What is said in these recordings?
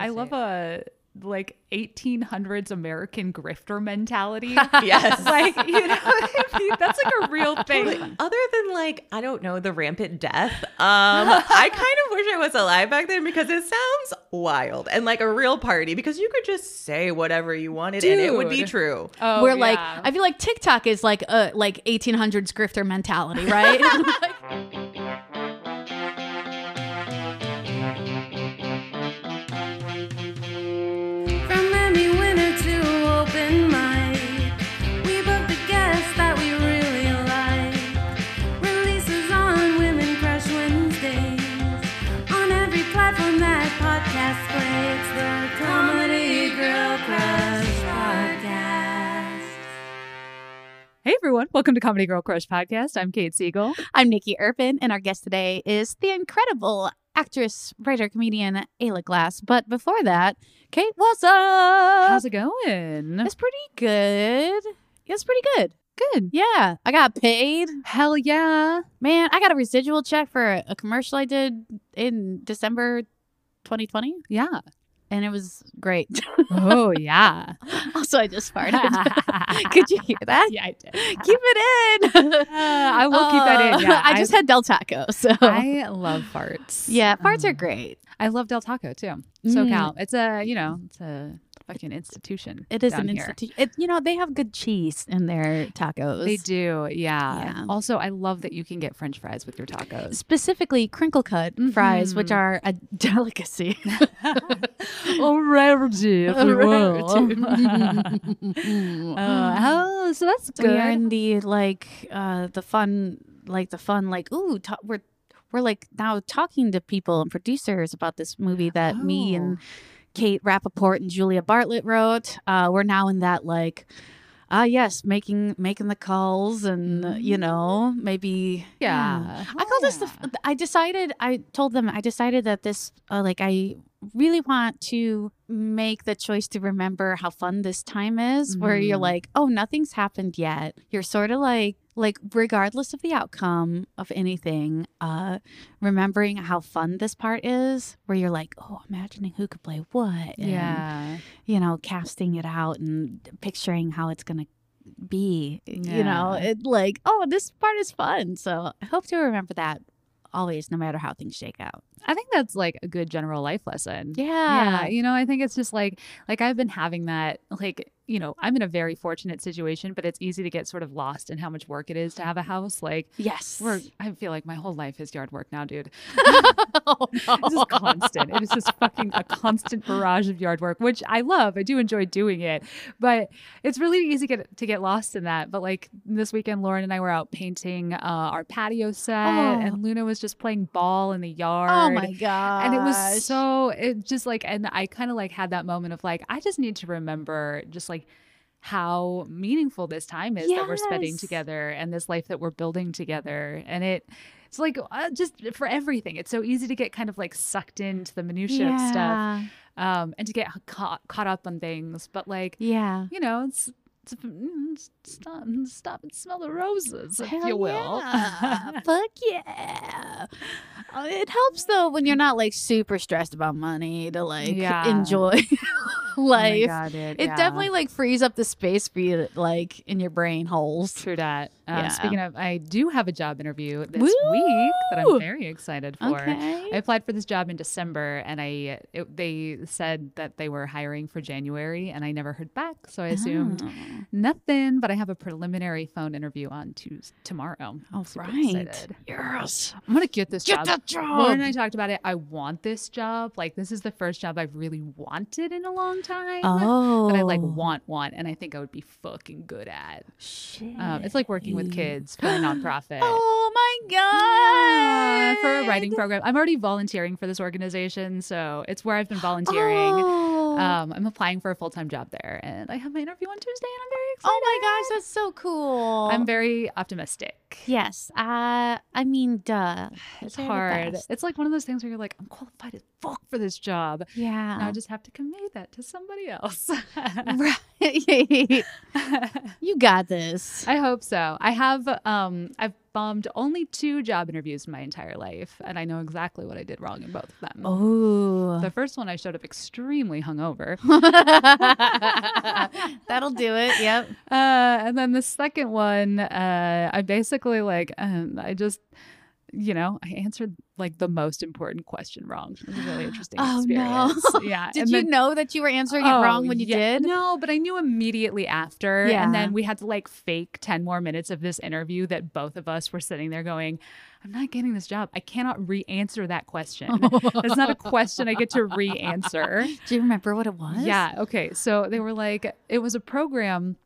I love a like 1800s American grifter mentality. Yes. like you know, I mean? that's like a real thing. Other than like, I don't know, the rampant death, um, I kind of wish I was alive back then because it sounds wild and like a real party because you could just say whatever you wanted and it would be true. Oh, Where like yeah. I feel like TikTok is like a like 1800s grifter mentality, right? Like, everyone, welcome to Comedy Girl Crush Podcast. I'm Kate Siegel. I'm Nikki Urban, and our guest today is the incredible actress, writer, comedian Ayla Glass. But before that, Kate, what's up? How's it going? It's pretty good. It's pretty good. Good. Yeah, I got paid. Hell yeah. Man, I got a residual check for a commercial I did in December 2020, Yeah. And it was great. Oh yeah. also, I just farted. Could you hear that? Yeah, I did. Keep it in. Uh, I will keep that in. Uh, Yeah, I just had Del Taco, so I love farts. yeah, farts are Um, great. I love Del Taco too. Mm. SoCal. It's a you know it's a fucking institution. It is an institution. You know, they have good cheese in their tacos. They do, yeah. Yeah. Also, I love that you can get French fries with your tacos. Specifically, crinkle cut fries, which are a delicacy. A rarity, if A rarity. Uh, oh, so that's So we are in the like uh the fun like the fun like ooh ta- we're we're like now talking to people and producers about this movie that me and Oh. Kate Rappaport and Julia Bartlett wrote. Uh we're now in that like ah yes making making the calls and uh, you know maybe Yeah. I call this the Yeah. f- I decided I told them I decided that this uh, like I really want to make the choice to remember how fun this time is where you're Mhm. like oh nothing's happened yet you're sort of like like regardless of the outcome of anything uh remembering how fun this part is where you're like oh imagining who could play what and, Yeah. you know casting it out and picturing how it's gonna be you know it like oh this part is fun. So i hope to remember that always no matter how things shake out I think that's like a good general life lesson. yeah Yeah, you know, I think it's just like like I've been having that like, you know, I'm in a very fortunate situation, but it's easy to get sort of lost in how much work it is to have a house. Like yes we're I feel like my whole life is yard work now, dude. oh, no. It's just constant. It is just fucking a constant barrage of yard work, which I love. I do enjoy doing it, but it's really easy to get to get lost in that. But like this weekend, Lauren and I were out painting uh, our patio set, Oh. and Luna was just playing ball in the yard. oh my god and it was so it just like and i kind of like had that moment of like i just need to remember just like how meaningful this time is that we're spending together and this life that we're building together. And it it's like uh, just for everything. It's so easy to get kind of like sucked into the minutia of stuff um and to get caught, caught up on things. But like yeah. you know it's, mm, stop, stop and smell the roses if Hell you will yeah. Fuck yeah. Uh, It helps though when you're not like super stressed about money to like Yeah. enjoy Oh life. God, it, it yeah. definitely like frees up the space for you like in your brain holes. True that. Yeah. Speaking of, I do have a job interview this Woo! week that I'm very excited for. Okay. I applied for this job in December, and I it, they said that they were hiring for January, and I never heard back, so I assumed Oh. Nothing. But I have a preliminary phone interview on Tuesday tomorrow. Super right. excited. Yes. I'm gonna get this Get job. that job. Lauren and I talked about it. I want this job. Like this is the first job I've really wanted in a long time. Oh. That I like want want, and I think I would be fucking good at. Shit. Um, it's like working with kids for a nonprofit. Oh my Yeah, god. for a writing program. I'm already volunteering for this organization, so it's where I've been volunteering. Oh. Um, I'm applying for a full time job there, and I have my interview on Tuesday, and I'm very excited. oh my gosh, that's so cool. I'm very optimistic. Yes. Uh I mean duh. It's They're hard. It's like one of those things where you're like, I'm qualified as fuck for this job. Yeah. Now I just have to convey that to somebody else. right. you got this. I hope so. I have um I've bombed only two job interviews in my entire life, and I know exactly what I did wrong in both of them. Oh. The first one I showed up extremely hungover. That'll do it. Yep. Uh, and then the second one, uh, I basically like, um, I just, you know, I answered like the most important question wrong. It was a really interesting Oh, no. Yeah. Did you know that you were answering it Oh, wrong when you yeah. did? No, but I knew immediately after. Yeah. And then we had to like fake 10 more minutes of this interview that both of us were sitting there going, I'm not getting this job. I cannot re answer that question. It's not a question I get to re answer. Do you remember what it was? Yeah. Okay. So they were like, it was a program.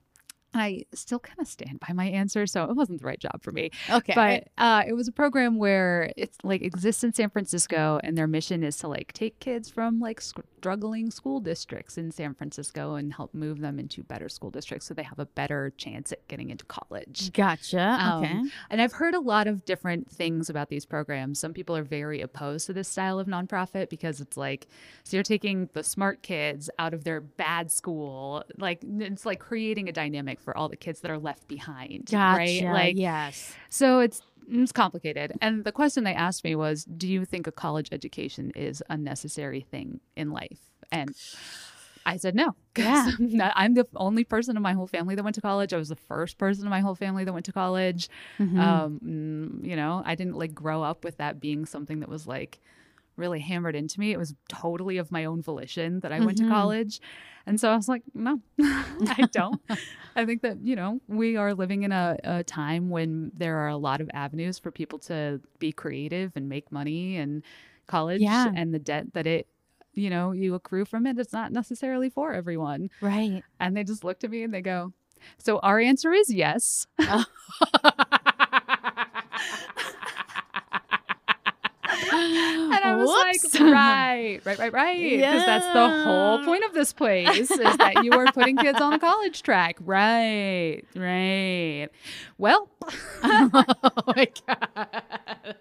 And I still kind of stand by my answer. So it wasn't the right job for me. Okay. But uh, it was a program where it's like exists in San Francisco, and their mission is to like take kids from like struggling school districts in San Francisco and help move them into better school districts so they have a better chance at getting into college. gotcha. Um, okay. And I've heard a lot of different things about these programs. Some people are very opposed to this style of nonprofit because it's like, so you're taking the smart kids out of their bad school. Like, it's like creating a dynamic for all the kids that are left behind. Gotcha. Right? Like, yes. so it's it's complicated. And the question they asked me was, "Do you think a college education is a necessary thing in life?" And I said no. Yeah. I'm the only person in my whole family that went to college. I was the first person in my whole family that went to college. Mhm. Um, mm, you know, I didn't like grow up with that being something that was like really hammered into me. It was totally of my own volition that I went to Mhm. college. And so I was like, no, I don't. I think that, you know, we are living in a, a time when there are a lot of avenues for people to be creative and make money and college Yeah. and the debt that it, you know, you accrue from it. It's not necessarily for everyone. right. And they just looked at me and they go, so our answer is yes. And I was Whoops. like, right, right, right, right. Because that's the whole point of this place is that you are putting kids on a college track. Right, right. Well, oh my god.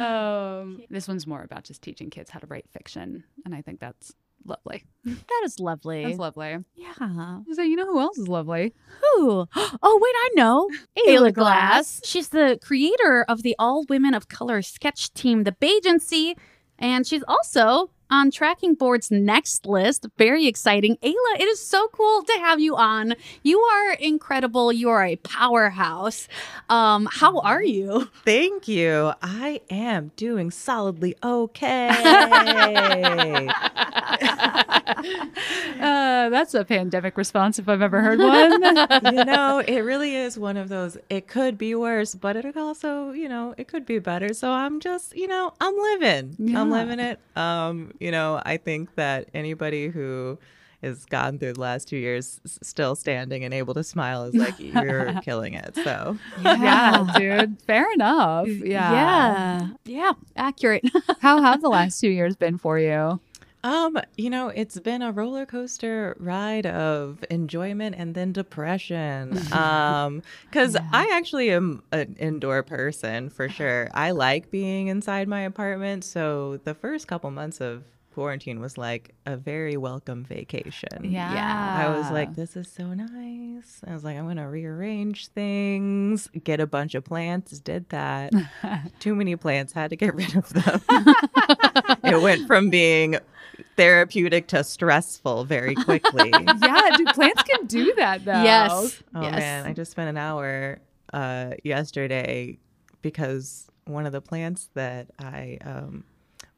um, this one's more about just teaching kids how to write fiction. And I think that's lovely. That is lovely. That's lovely. yeah. So, you know who else is lovely? Who? Oh, wait, I know. Ayla Glass. She's the creator of the All Women of Color sketch team, The Bagency, and she's also on Tracking Board's next list. Very exciting. Ayla, it is so cool to have you on. You are incredible. You are a powerhouse. Um, how are you? Thank you. I am doing solidly okay. Uh, that's a pandemic response if I've ever heard one. you know, it really is one of those. It could be worse, but it also, you know, it could be better. So I'm just, you know, I'm living. Yeah. I'm living it. Um, you know, I think that anybody who has gone through the last two years still standing and able to smile is like you're killing it. So yeah, dude. Fair enough. Yeah. Yeah. Yeah. Accurate. How have the last two years been for you? Um, you know, it's been a roller coaster ride of enjoyment and then depression. Um, because I actually am an indoor person for sure. I like being inside my apartment. So the first couple months of quarantine was like a very welcome vacation. Yeah. yeah. I was like, this is so nice. I was like, I'm gonna rearrange things, get a bunch of plants. Did that. Too many plants, had to get rid of them. it went from being therapeutic to stressful very quickly. yeah, dude, plants can do that though. yes. Oh yes. man, I just spent an hour uh, yesterday because one of the plants that I um,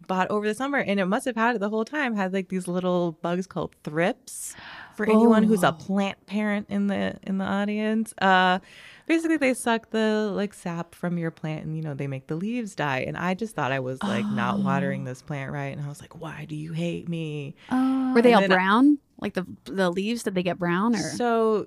bought over the summer, and it must have had it the whole time, had like these little bugs called thrips. For anyone who's a Oh. plant parent in the in the audience, uh, basically they suck the like sap from your plant, and you know they make the leaves die. And I just thought I was like not watering this plant right, and I was like, why do you hate me? Oh. Were they And all then- brown? Like the the leaves? Did they get brown or? So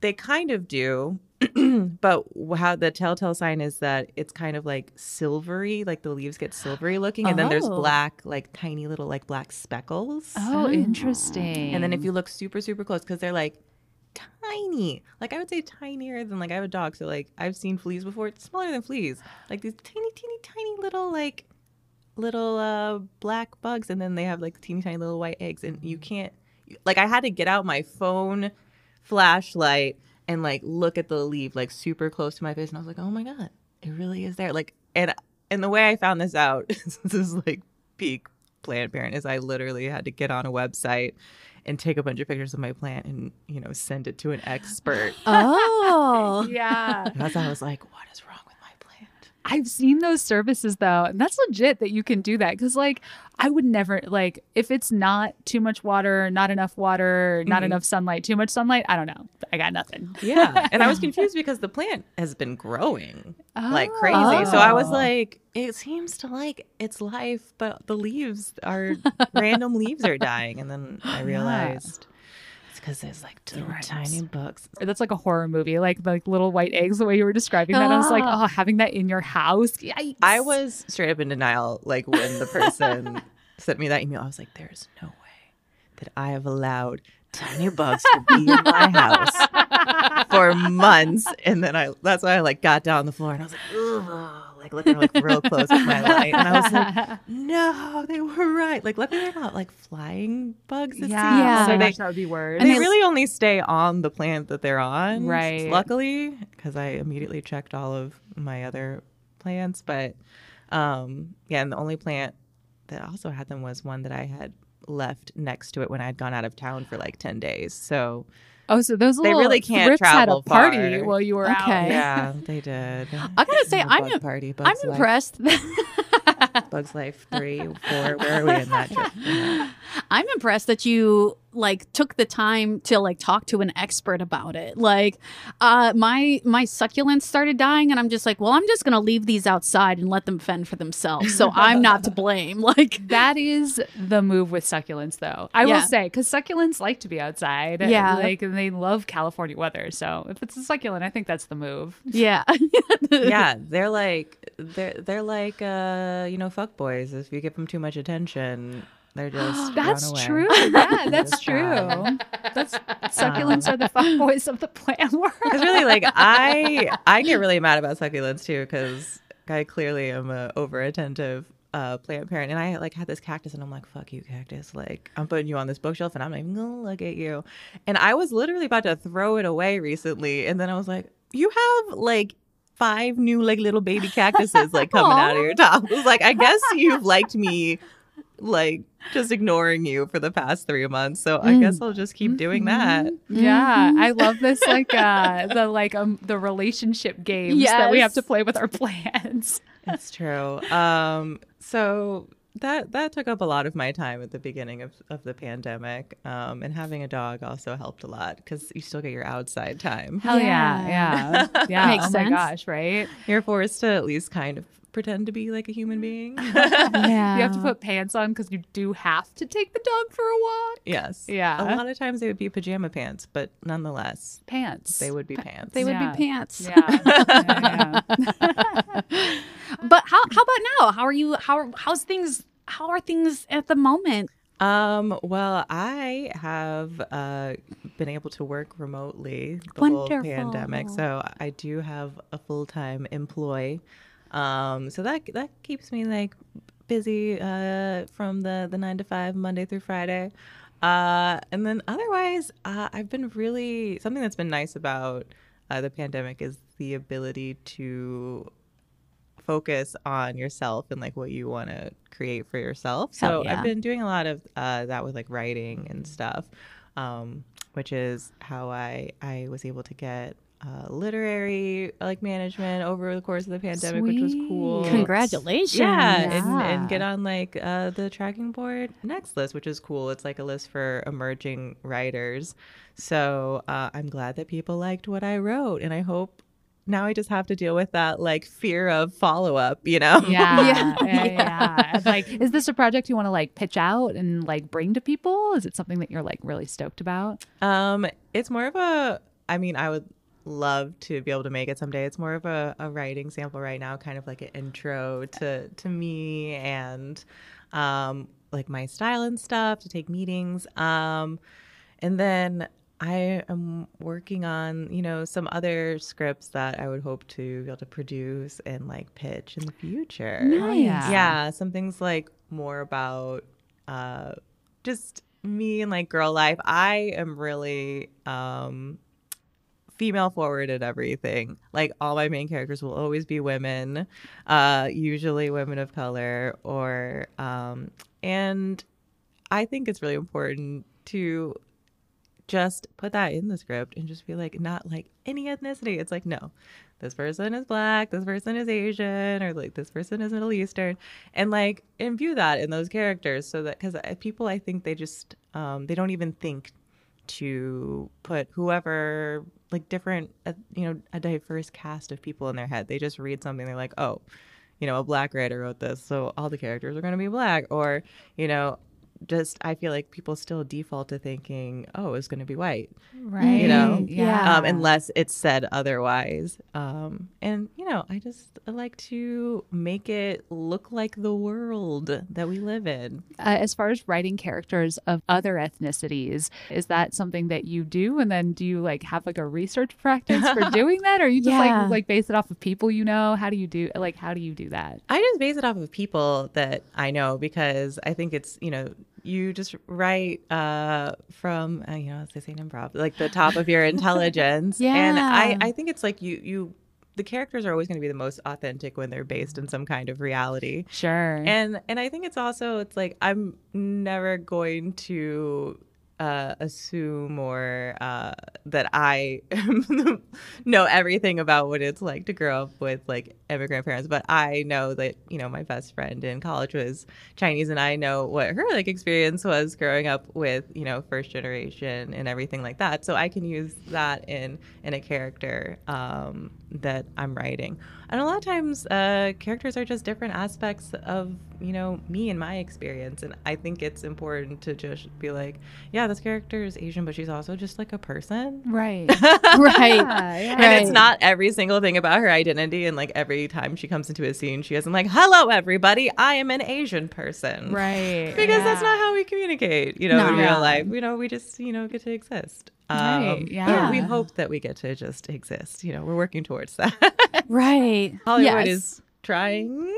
they kind of do, but how the telltale sign is that it's kind of like silvery, like the leaves get silvery looking, and then there's Oh. black, like tiny little like black speckles. Oh, interesting. And then if you look super super close, because they're like tiny, like I would say tinier than like I have a dog, so like I've seen fleas before. It's smaller than fleas, like these teeny teeny tiny little like little uh, black bugs, and then they have like teeny tiny little white eggs, and you can't. Like I had to get out my phone flashlight and like look at the leaf like super close to my face, and I was like, oh my god, it really is there. Like, and and the way I found this out, this is like peak plant parent, is I literally had to get on a website and take a bunch of pictures of my plant and you know send it to an expert. Oh. Yeah. Because I was like, what is wrong with my plant? I've seen those services though, and that's legit that you can do that. Cause like I would never like if it's not too much water, not enough water, not Mhm. enough sunlight, too much sunlight. I don't know. I got nothing. Yeah. And I was confused because the plant has been growing like crazy. So I was Oh. like, it seems to like its life, but the leaves are random leaves are dying. And then I realized because there's like two tiny bugs. that's like a horror movie, like the like, little white eggs. The way you were describing that, I was like, Ah. oh, having that in your house. Yikes. I was straight up in denial. Like when the person sent me that email, I was like, there's no way that I have allowed tiny bugs to be in my house for months. And then I, that's why I like got down on the floor and I was like, ugh, like looking like real close with my light. And I was like, no, they were right. Like, luckily they're not like flying bugs. It yeah. Yeah. Oh So my they, gosh, that would be worse. they they- really only stay on the plant that they're on. Right. Luckily, because I immediately checked all of my other plants. But um, yeah, and the only plant that also had them was one that I had left next to it when I had gone out of town for like 10 days. So oh, so those They little really can't thrips had a party far. while you were out. Okay. yeah, they did. I gotta say, I'm bug im- party. I'm Life, impressed. Bugs Life three, four. Where are we in that trip? Yeah. I'm impressed that you like took the time to like talk to an expert about it. Like, uh, my my succulents started dying, and I'm just like, well, I'm just gonna leave these outside and let them fend for themselves. So I'm not to blame. Like, That is the move with succulents, though. I Yeah. will say, because succulents like to be outside. Yeah. Like, and they love California weather. So if it's a succulent, I think that's the move. yeah, yeah, they're like they're they're like uh you know fuck boys. If you give them too much attention, they're just That's true. Yeah, that's true. That's succulents are the fuck boys of the plant world. Because really, like I I get really mad about succulents too because I clearly am a over attentive uh, plant parent, and I like had this cactus, and I'm like, "Fuck you, cactus! Like I'm putting you on this bookshelf, and I'm not even gonna look at you." And I was literally about to throw it away recently, and then I was like, "You have like." Five new like little baby cactuses like coming out of your top. I was like, I guess you've liked me like just ignoring you for the past three months. So I Mm. guess I'll just keep doing that. Yeah, Mhm. I love this like uh the like um the relationship games that we have to play with our plans. That's true. Um, so that that took up a lot of my time at the beginning of, of the pandemic. Um, and having a dog also helped a lot because you still get your outside time. Hell yeah, Yeah. yeah, yeah. Makes oh sense. my gosh, right? You're forced to at least kind of pretend to be like a human being. yeah. You have to put pants on because you do have to take the dog for a walk. yes. Yeah. A lot of times they would be pajama pants, but nonetheless, Pants. they would be pants. They would Yeah. be pants. Yeah. yeah, yeah. But how how about now? How are you? How how's things? How are things at the moment? Um, well, I have uh, been able to work remotely the whole pandemic, so I do have a full time employ. Um, so that that keeps me like busy uh, from the the nine to five Monday through Friday. Uh, and then otherwise, uh, I've been really something that's been nice about uh, the pandemic is the ability to focus on yourself and like what you want to create for yourself. So yeah. I've been doing a lot of uh, that with like writing and stuff, um, which is how I I was able to get uh, literary like management over the course of the pandemic, which was cool. Congratulations. Yeah, and, and get on like uh, the tracking board next list, which is cool. It's like a list for emerging writers. So uh, I'm glad that people liked what I wrote, and I hope now I just have to deal with that like fear of follow up. You know? Yeah, Yeah. yeah, yeah. Like, is this a project you want to like pitch out and like bring to people? Is it something that you're like really stoked about? Um, it's more of a. I mean, I would love to be able to make it someday. It's more of a, a writing sample right now, kind of like an intro to to me and um, like my style and stuff to take meetings. Um, and then I am working on, you know, some other scripts that I would hope to be able to produce and like pitch in the future. Nice. Yeah. Yeah, some things like more about uh just me and like girl life. I am really um female forward and everything. Like all my main characters will always be women, uh usually women of color or um and I think it's really important to just put that in the script and just be like not like any ethnicity it's like no this person is black this person is asian or like this person is middle eastern and like imbue that in those characters so that because people i think they just um they don't even think to put whoever like different uh, you know a diverse cast of people in their head. They just read something they're like oh you know a black writer wrote this so all the characters are going to be black or you know just I feel like people still default to thinking, oh, it's going to be white, Right. You know? Yeah. um, unless it's said otherwise. Um, and you know, I just like to make it look like the world that we live in. Uh, as far as writing characters of other ethnicities, is that something that you do? And then do you like have like a research practice for doing that, or you just Yeah. like like base it off of people you know? How do you do like how do you do that? I just base it off of people that I know because I think it's you know you just write uh, from uh, you know as they say in improv like the top of your intelligence yeah. and I I think it's like you you the characters are always going to be the most authentic when they're based in some kind of reality Sure. and and I think it's also it's like I'm never going to uh, assume or uh, that I know everything about what it's like to grow up with like immigrant parents, but I know that you know my best friend in college was Chinese, and I know what her like experience was growing up with you know first generation and everything like that. So I can use that in in a character um, that I'm writing. And a lot of times, uh, characters are just different aspects of you know me and my experience, and I think it's important to just be like, yeah, this character is Asian, but she's also just like a person. right. right. Yeah, yeah. And it's not every single thing about her identity, and like every time she comes into a scene, she isn't like, "Hello, everybody, I am an Asian person." Right. Because that's not how we communicate, you know, No. in Yeah. real life. You know, we just, you know, get to exist. Um, Right, or yeah. We hope that we get to just exist. You know, we're working towards that. Right. Hollywood Yes. is trying.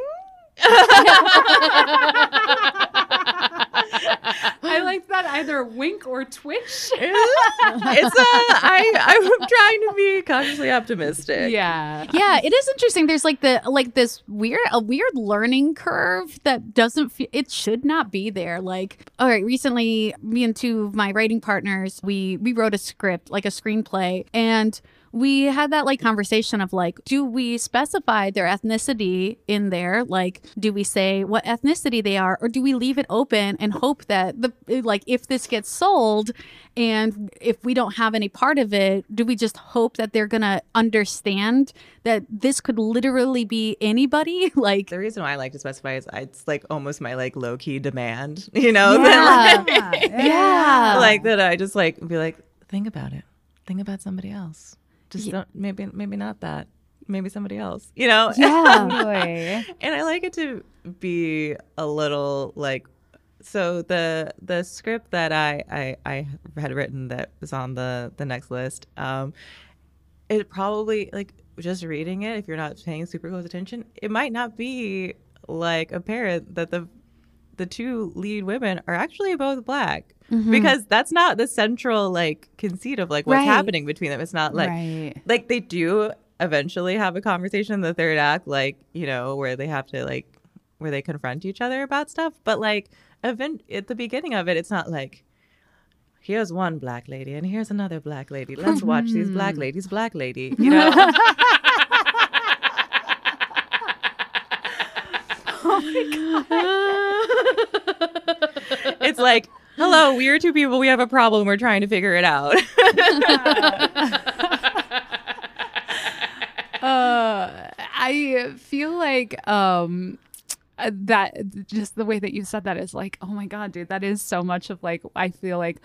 I like that either wink or twitch. it's a, I, I'm trying to be cautiously optimistic. Yeah. yeah it is interesting there's like the like this weird a weird learning curve that doesn't feel it should not be there like all right recently me and two of my writing partners we we wrote a script like a screenplay and we had that like conversation of like do we specify their ethnicity in there like do we say what ethnicity they are or do we leave it open and hope that the like if this gets sold and if we don't have any part of it do we just hope that they're gonna understand that this could literally be anybody like The reason why I like to specify is it's like almost my like low key demand, you know, that, Yeah. Yeah. like that I just like be like, think about it, think about somebody else. Just don't maybe maybe not that, maybe somebody else, you know. yeah and I like it to be a little like so the the script that I I, I had written that was on the the next list um it probably like just reading it if you're not paying super close attention it might not be like apparent that the the two lead women are actually both black Mm-hmm. because that's not the central like conceit of like what's Right. happening between them it's not like right. like they do eventually have a conversation in the third act like you know where they have to like where they confront each other about stuff but like event at the beginning of it it's not like here's one black lady and here's another black lady let's watch these black mm-hmm. ladies black lady you know oh my god. it's like hello we are two people we have a problem we're trying to figure it out uh, I feel like um uh, that just the way that you said that is like oh my god dude that is so much of like I feel like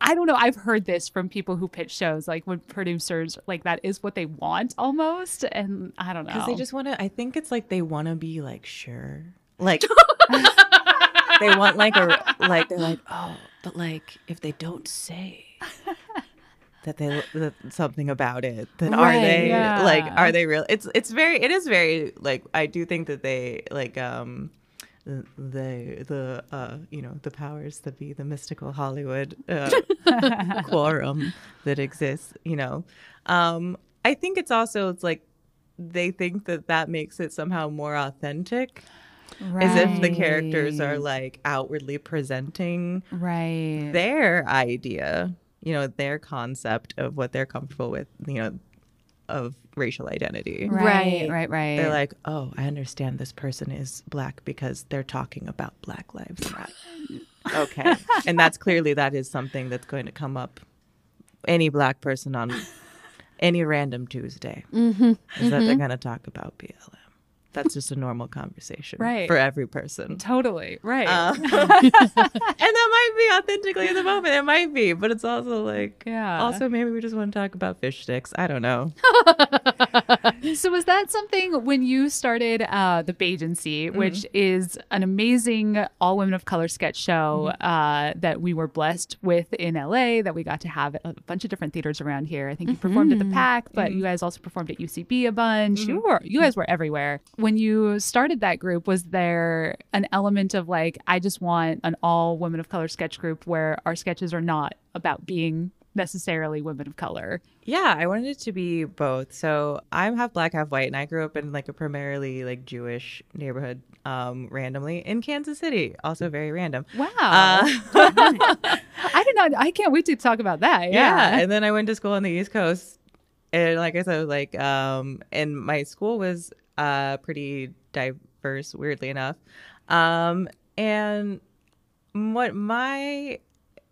I don't know I've heard this from people who pitch shows like when producers like that is what they want almost and I don't know Because they just want to. I think it's like they want to be like sure, like they want like a like they're like oh, but like if they don't say, that they that something about it that are they yeah. like are they real? It's it's very it is very like i do think that they like um the the uh you know the powers that be the mystical hollywood uh, quorum that exists you know? Um i think it's also it's like they think that that makes it somehow more authentic as if the characters are like outwardly presenting right. their idea, you know, their concept of what they're comfortable with, you know, of racial identity. right, Right. right, right. They're like, oh, I understand this person is black because they're talking about Black Lives Matter. okay. And that's clearly that is something that's going to come up any black person on any random Tuesday Mm-hmm. is that they're going to talk about BLM. That's just a normal conversation Right. for every person. totally right. Uh, and that might be authentically in the moment. It might be, but it's also like, Yeah. Also, maybe we just want to talk about fish sticks. I don't know. So was that something when you started uh, the Bagency, mm-hmm. which is an amazing all women of color sketch show mm-hmm. uh, that we were blessed with in LA that we got to have a bunch of different theaters around here. I think you performed at the mm-hmm. Pack, but you guys also performed at UCB a bunch. You were you guys were everywhere. When you started that group, was there an element of like I just want an all women of color sketch group where our sketches are not about being necessarily women of color? Yeah, I wanted it to be both. So I'm half black, half white, and I grew up in like a primarily like Jewish neighborhood, um, randomly in Kansas City. Also very random. Wow. Uh, I did not I can't wait to talk about that. yeah. Yeah. And then I went to school on the East Coast, and like I said, like um, and my school was uh pretty diverse, weirdly enough. Um, and what my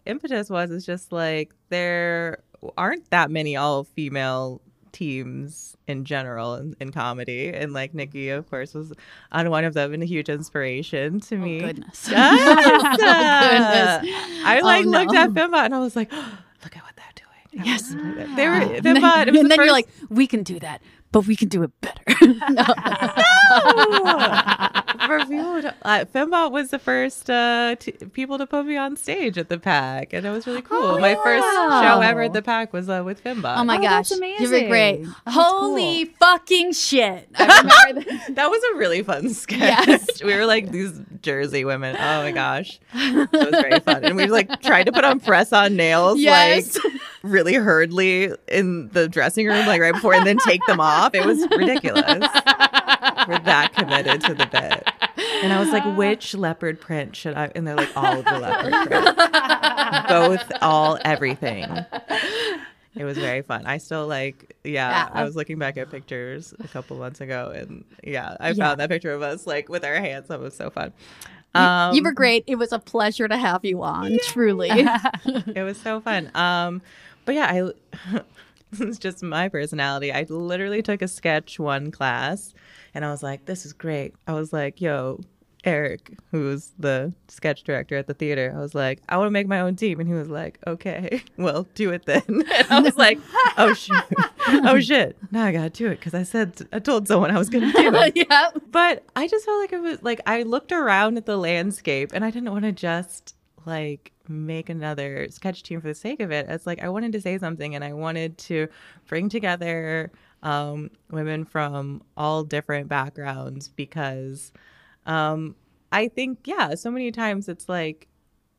impetus was is just like there aren't that many all female teams in general in, in comedy and like nikki of course was on one of them and a huge inspiration to oh, me Oh, goodness. Yes! Oh, goodness. i oh, like Oh, looked at Fembot and i was like look at what they're doing Yes. they were ah. And then, Fembot, it was and the then you're like, we can do that, but we can do it better. for people to, uh, Fembot was the first uh, t- people to put me on stage at the pack, and it was really cool. My first show ever at the pack was uh, with Fembot. oh my Oh, gosh. that's You were great. Oh, that's Holy fucking shit. I remember that. that was a really fun sketch. Yes. we were like these Jersey women. Oh my gosh, it was very fun, and we like tried to put on press on nails, Yes. like really hurriedly in the dressing room, like right before, and then take them off. It was ridiculous. We're that committed to the bit. And I was like, which leopard print should I? And they're like, all of the leopard print. Both, all, everything. It was very fun. I still like, yeah, Yeah. I was looking back at pictures a couple months ago and yeah, I Yeah. found that picture of us like with our hands. That was so fun. You- Um, you were great. It was a pleasure to have you on, truly. it was so fun. Um, but yeah, I this is just my personality. I literally took a sketch one class, and I was like, "This is great." I was like, "Yo." Eric, who's the sketch director at the theater, I was like, I want to make my own team. And he was like, okay, well, do it then. And I was like, oh, shoot. Oh, shit. Now I got to do it because I said, I told someone I was going to do it. yeah. But I just felt like it was like I looked around at the landscape and I didn't want to just like make another sketch team for the sake of it. It's like I wanted to say something and I wanted to bring together um, women from all different backgrounds because um, I think, yeah, so many times it's like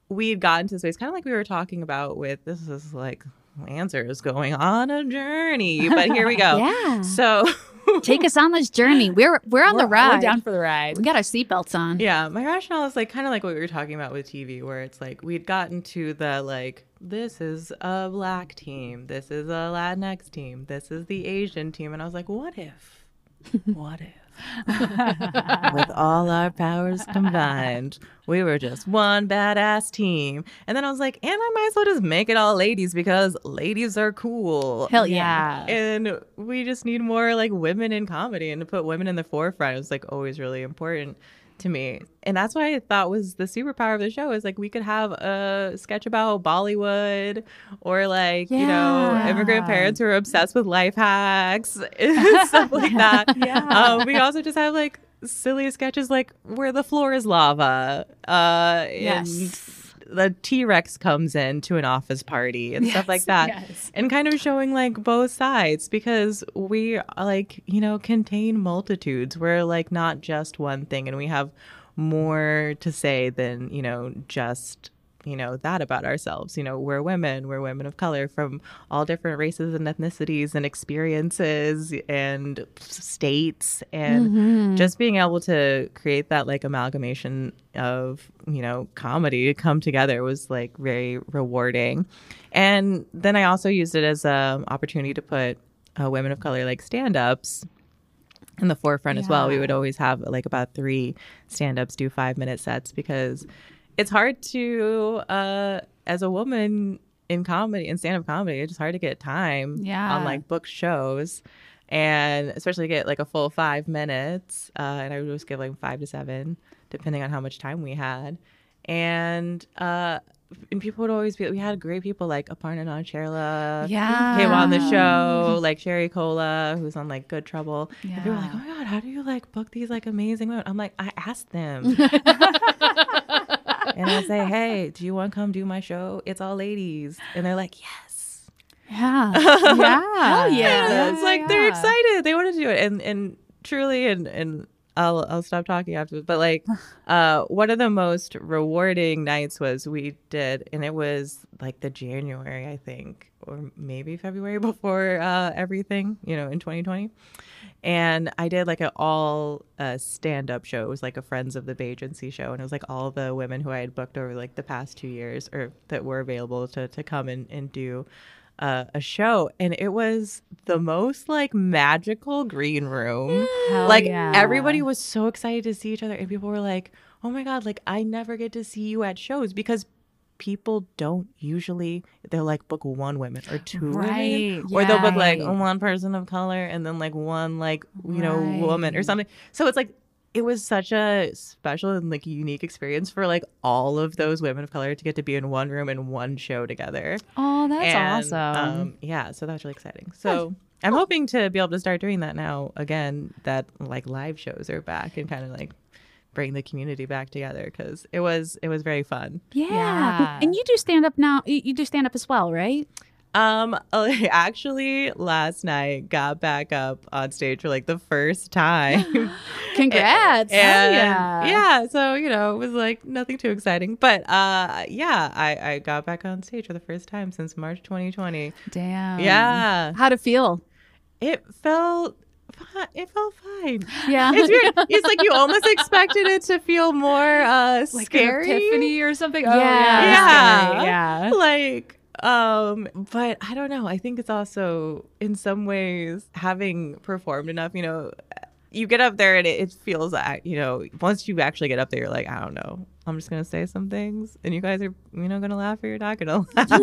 we had gotten to the space, kind of like we were talking about with this is like answers going on a journey, but here we go. Yeah. So Take us on this journey. We're we're on the We're- ride. We're down for the ride. we got our seatbelts on. Yeah, my rationale is like kind of like what we were talking about with TV, where it's like we'd gotten to the like, this is a black team, this is a Latinx team, this is the Asian team. And I was like, what if? What if? with all our powers combined, we were just one badass team. And then I was like, and I might as well just make it all ladies because ladies are cool. Hell yeah. And we just need more like women in comedy and to put women in the forefront was like always really important to me. And that's why I thought was the superpower of the show is like we could have a sketch about Bollywood or like, you know, immigrant parents who are obsessed with life hacks, stuff like that. Yeah. Um, we also just have like silly sketches like where the floor is lava. Uh, Yes. The T Rex comes in to an office party and stuff like that. yes. And kind of showing like both sides because we like, you know, contain multitudes. We're like not just one thing and we have more to say than, you know, just you know that about ourselves. You know we're women we're women of color from all different races and ethnicities and experiences and states and just being able to create that like amalgamation of you know comedy come together was like very rewarding. And then i also used it as an opportunity to put uh, women of color like stand-ups in the forefront as well. We would always have like about three stand ups do five minute sets because it's hard to, uh, as a woman in comedy, in stand up comedy, it's just hard to get time Yeah. on like book shows and especially get like a full five minutes. Uh, and I would always give like five to seven, depending on how much time we had. And, uh, and people would always be, we had great people like Aparna Nancherla Yeah. came on the show, like Sherry Cola, who's on like Good Trouble. And people were like, "Oh my god, how do you like book these like amazing women?" I'm like, I asked them, and I say, "Hey, do you want to come do my show? It's all ladies," and they're like, "Yes." Yeah. yeah. Hell yeah. And it's like they're excited. They want to do it, and and truly, and and I'll I'll stop talking after. But like, uh, one of the most rewarding nights was we did, and it was like the January, I think, or maybe February before uh, everything, you know, in 2020. And I did like an all uh, stand up show. It was like a Friends of the Bagency show. And it was like all the women who I had booked over like the past two years or that were available to, to come and, and do uh, a show. And it was the most like magical green room. Hell like yeah. everybody was so excited to see each other. And people were like, oh my God, like I never get to see you at shows because people don't usually they'll like book one woman or two Right, women or they'll book like one person of color and then like one like you know woman or something. So it's like it was such a special and like unique experience for like all of those women of color to get to be in one room and one show together. Oh, that's And, awesome. um, yeah so that's really exciting. So i'm hoping to be able to start doing that now again that like live shows are back and kind of like bring the community back together because it was it was very fun Yeah. Yeah. And you do stand up now. You do stand up as well, right? Um, I actually last night got back up on stage for like the first time. Congrats. and yeah. yeah, so you know, it was like nothing too exciting. But uh yeah, I, I got back on stage for the first time since March 2020. Damn. yeah. How'd it feel? It felt it felt fine. Yeah. It's weird. It's like you almost expected it to feel more uh Like scary. epiphany or something. Oh, Yeah. yeah. Yeah. Yeah. like um but i don't know i think it's also in some ways having performed enough you know you get up there and it, it feels like you know once you actually get up there you're like i don't know. I'm just gonna say some things and you guys are you know gonna laugh or you're not gonna laugh.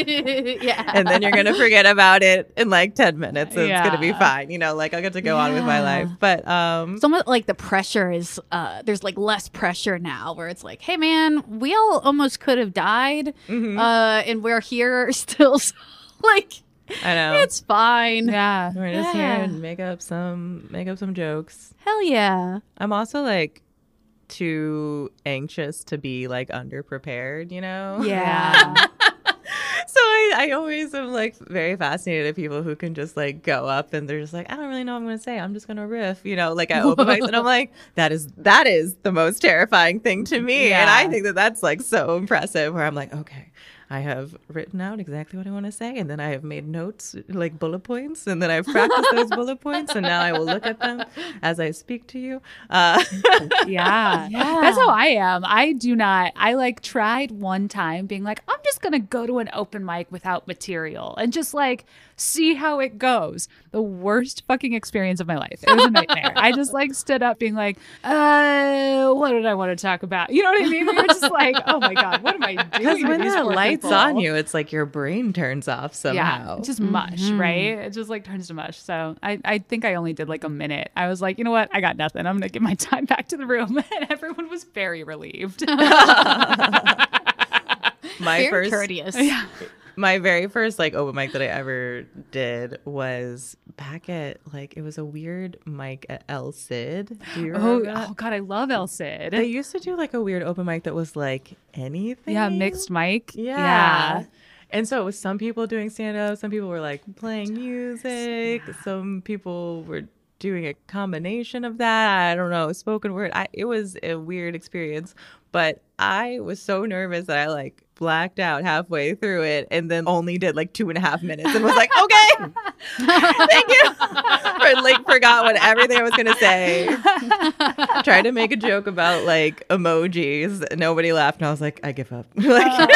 Yeah. and then you're gonna forget about it in like 10 minutes and it's gonna be fine you know like i'll get to go on with my life. But um It's almost like the pressure is uh there's like less pressure now where it's like, hey man, we all almost could have died. mhm, Uh and we're here still. So, like i know it's fine. Yeah. we're just Yeah. here and make up some make up some jokes Hell yeah. I'm also like too anxious to be like underprepared, you know? Yeah. so I, I always am like very fascinated at people who can just like go up and they're just like, I don't really know what I'm gonna say. I'm just gonna riff, you know, like I open mics. And I'm like, that is that is the most terrifying thing to me. And I think that that's like so impressive where I'm like, okay. I have written out exactly what I want to say, and then I have made notes, like bullet points, and then I've practiced those bullet points, and now I will look at them as I speak to you. Uh, Yeah. Yeah. That's how I am. I do not, I like tried one time being like, I'm just going to go to an open mic without material and just like see how it goes. The worst fucking experience of my life. It was a nightmare. I just like stood up being like, uh, what did I want to talk about? You know what I mean? We were just like, oh my God, what am I doing? Because when these that light's people? on you, it's like your brain turns off somehow. Yeah, it's just mush, mm-hmm. right? It just like turns to mush. So I, I think I only did like a minute. I was like, you know what? I got nothing. I'm gonna give my time back to the room, and everyone was very relieved. my Very first courteous. yeah, my very first like open mic that I ever did was back at like it was a weird mic at El Cid. Oh, that? oh God, I love El Cid. They used to do like a weird open mic that was like anything. yeah, mixed mic. Yeah. And so it was some people doing stand up, some people were like playing music, some people were doing a combination of that. I don't know, spoken word. I, it was a weird experience, but I was so nervous that I like blacked out halfway through it and then only did like two and a half minutes and was like, okay, thank you. or like forgot what everything I was going to say. Tried to make a joke about like emojis. Nobody laughed. And I was like, I give up. like,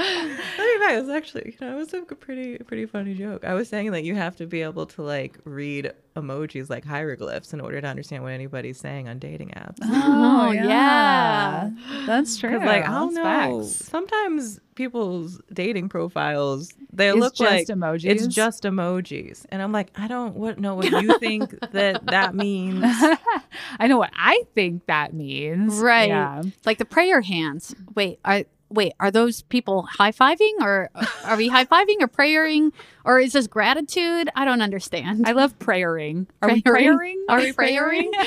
it was actually, you know, it was a pretty, pretty funny joke. I was saying that you have to be able to like read emojis like hieroglyphs in order to understand what anybody's saying on dating apps. Oh, oh yeah. That's true. Because like I don't know, facts. sometimes people's dating profiles they It's look just like emojis? It's just emojis, and I'm like, I don't what know what you think that that means. I know what I think that means. Right. Yeah. Like the prayer hands. Wait, are wait, are those people high fiving or are we high fiving or prayering or is this gratitude? I don't understand. I love prayering. Are we Prayering? prayering? Are we prayering?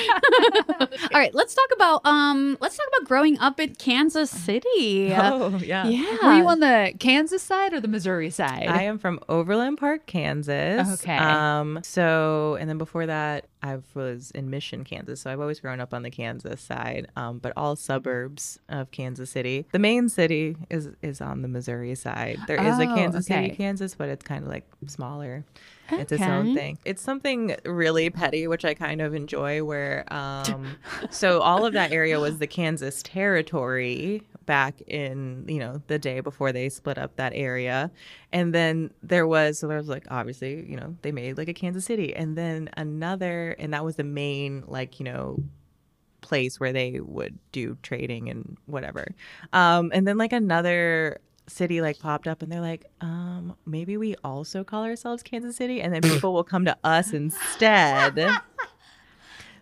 All right, let's talk about um let's talk about growing up in Kansas City. Oh yeah. yeah. Were you on the Kansas side or the Missouri side? I am from Overland Park, Kansas. Okay. Um. So, and then before that, I was in Mission, Kansas. So I've always grown up on the Kansas side, um, but all suburbs of Kansas City. The main city is is on the Missouri side. There is a Oh, Kansas okay. City, Kansas, but it's kind of like smaller. It's its own thing. It's something really petty, which I kind of enjoy. Where, um, so all of that area was the Kansas territory back in you know the day before they split up that area, and then there was so there was like obviously you know they made like a Kansas City, and then another, and that was the main like you know place where they would do trading and whatever. Um, and then like another city like popped up and they're like, um, maybe we also call ourselves Kansas City and then people will come to us instead.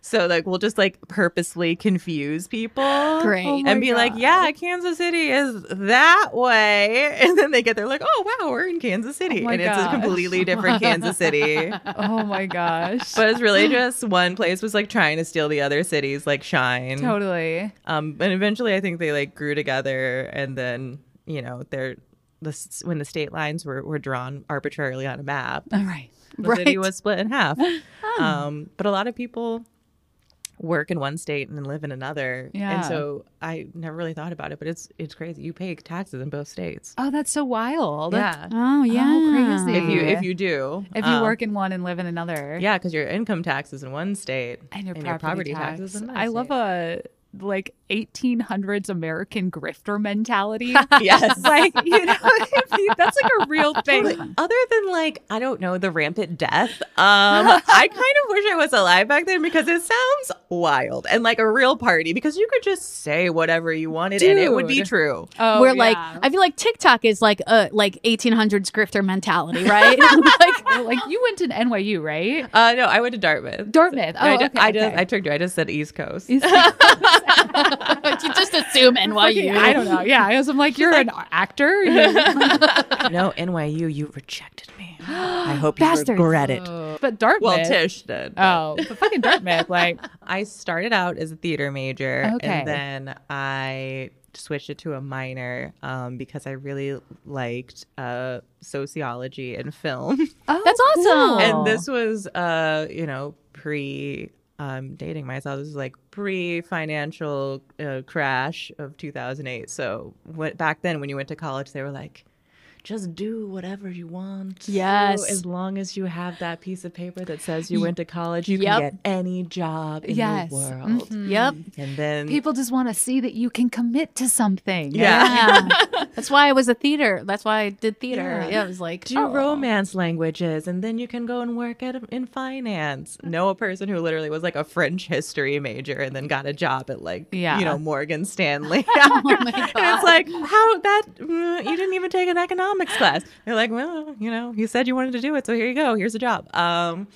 So like we'll just like purposely confuse people. Great. Oh and be like, yeah, Kansas City is that way. And then they get there like, oh wow, we're in Kansas City. Oh my and it's a completely different Kansas City. oh my gosh. But it's really just one place was like trying to steal the other cities like shine. totally. Um, and eventually, I think they like grew together, and then you know they're the when the state lines were were drawn arbitrarily on a map, All right. the city was split in half. Um, but a lot of people work in one state and then live in another, Yeah. and so I never really thought about it. But it's it's crazy. You pay taxes in both states. Oh, that's so wild. Yeah, Oh yeah. Oh, crazy. if you if you do, If you Um, work in one and live in another. yeah, because your income tax is in one state And your and property, your property tax. taxes in another I love a like 1800s American grifter mentality. yes. like, you know I mean? That's like a real thing. Totally. Other than like, I don't know, the rampant death. Um, I kind of wish I was alive back then because it sounds wild and like a real party because you could just say whatever you wanted and it would be true. Oh, Where like yeah. I feel like TikTok is like a like 1800s grifter mentality, right? like like you went to NYU, right? Uh, no, I went to Dartmouth. Dartmouth. Oh, I, ju- okay, I just okay. I tricked you. I just said East Coast. you just assume NYU. I don't know. Yeah, I was I'm like, you're an actor. You- no, NYU, you rejected me. I hope you Bastards. regret it. but Dartmouth. Well, Tisch did. Oh, but fucking Dartmouth. Like, I started out as a theater major Okay. and then I switched it to a minor um, because I really liked uh, sociology and film. oh, That's awesome. and this was, uh, you know, pre um, dating myself. This was like pre financial uh, crash of 2008. So what, back then, when you went to college, they were like, just do whatever you want. Yes. So as long as you have that piece of paper that says you went to college, you Yep. can get any job in Yes. the world. Mhm. Yep. And then People just want to see that you can commit to something. Yeah. Yeah. That's why I was a theater. That's why I did theater. Yeah. Yeah, it was like do oh. romance languages and then you can go and work at in finance. Know a person who literally was like a French history major and then got a job at like Yeah. you know Morgan Stanley. Oh my And it's like how that mm, you didn't even take an economics class. They're like, well, you know, you said you wanted to do it, so here you go. Here's a job. Um,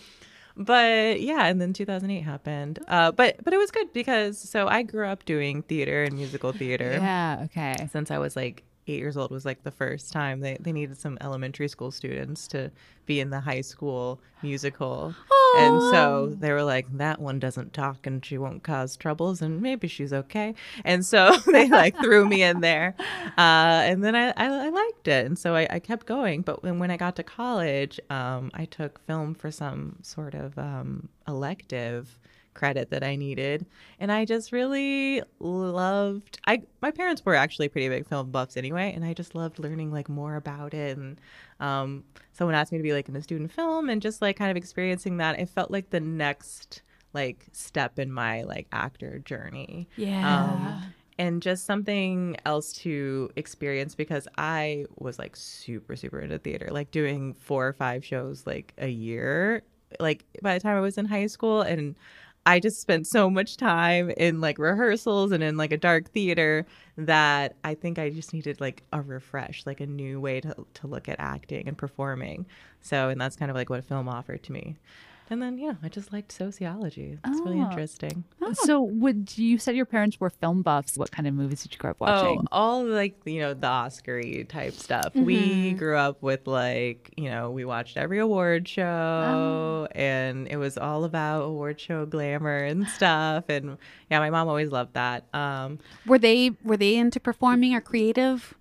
but yeah, and then 2008 happened. Uh, but but it was good because so I grew up doing theater and musical theater Yeah. Okay. since I was like eight years old was like the first time they, they needed some elementary school students to be in the high school musical. And so they were like, that one doesn't talk and she won't cause troubles and maybe she's okay. And so they like threw me in there. Uh, and then I, I, I liked it. And so I, I kept going. But when, when I got to college, um, I took film for some sort of um, elective credit that I needed. And I just really loved I my parents were actually pretty big film buffs anyway, and I just loved learning like more about it and um someone asked me to be like in a student film and just like kind of experiencing that. It felt like the next like step in my like actor journey. Yeah. Um, and just something else to experience because I was like super, super into theater, like doing four or five shows like a year. Like by the time I was in high school, and I just spent so much time in like rehearsals and in like a dark theater that I think I just needed like a refresh, like a new way to, to look at acting and performing. So, and that's kind of like what film offered to me. And then, yeah, I just liked sociology. It's really Oh. interesting. So, would you said your parents were film buffs? What kind of movies did you grow up watching? Oh, all like you know the Oscar-y type stuff. We Mm-hmm. grew up with like you know we watched every award show, Oh. and it was all about award show glamour and stuff. And yeah, my mom always loved that. Um, Were they were they into performing or creative?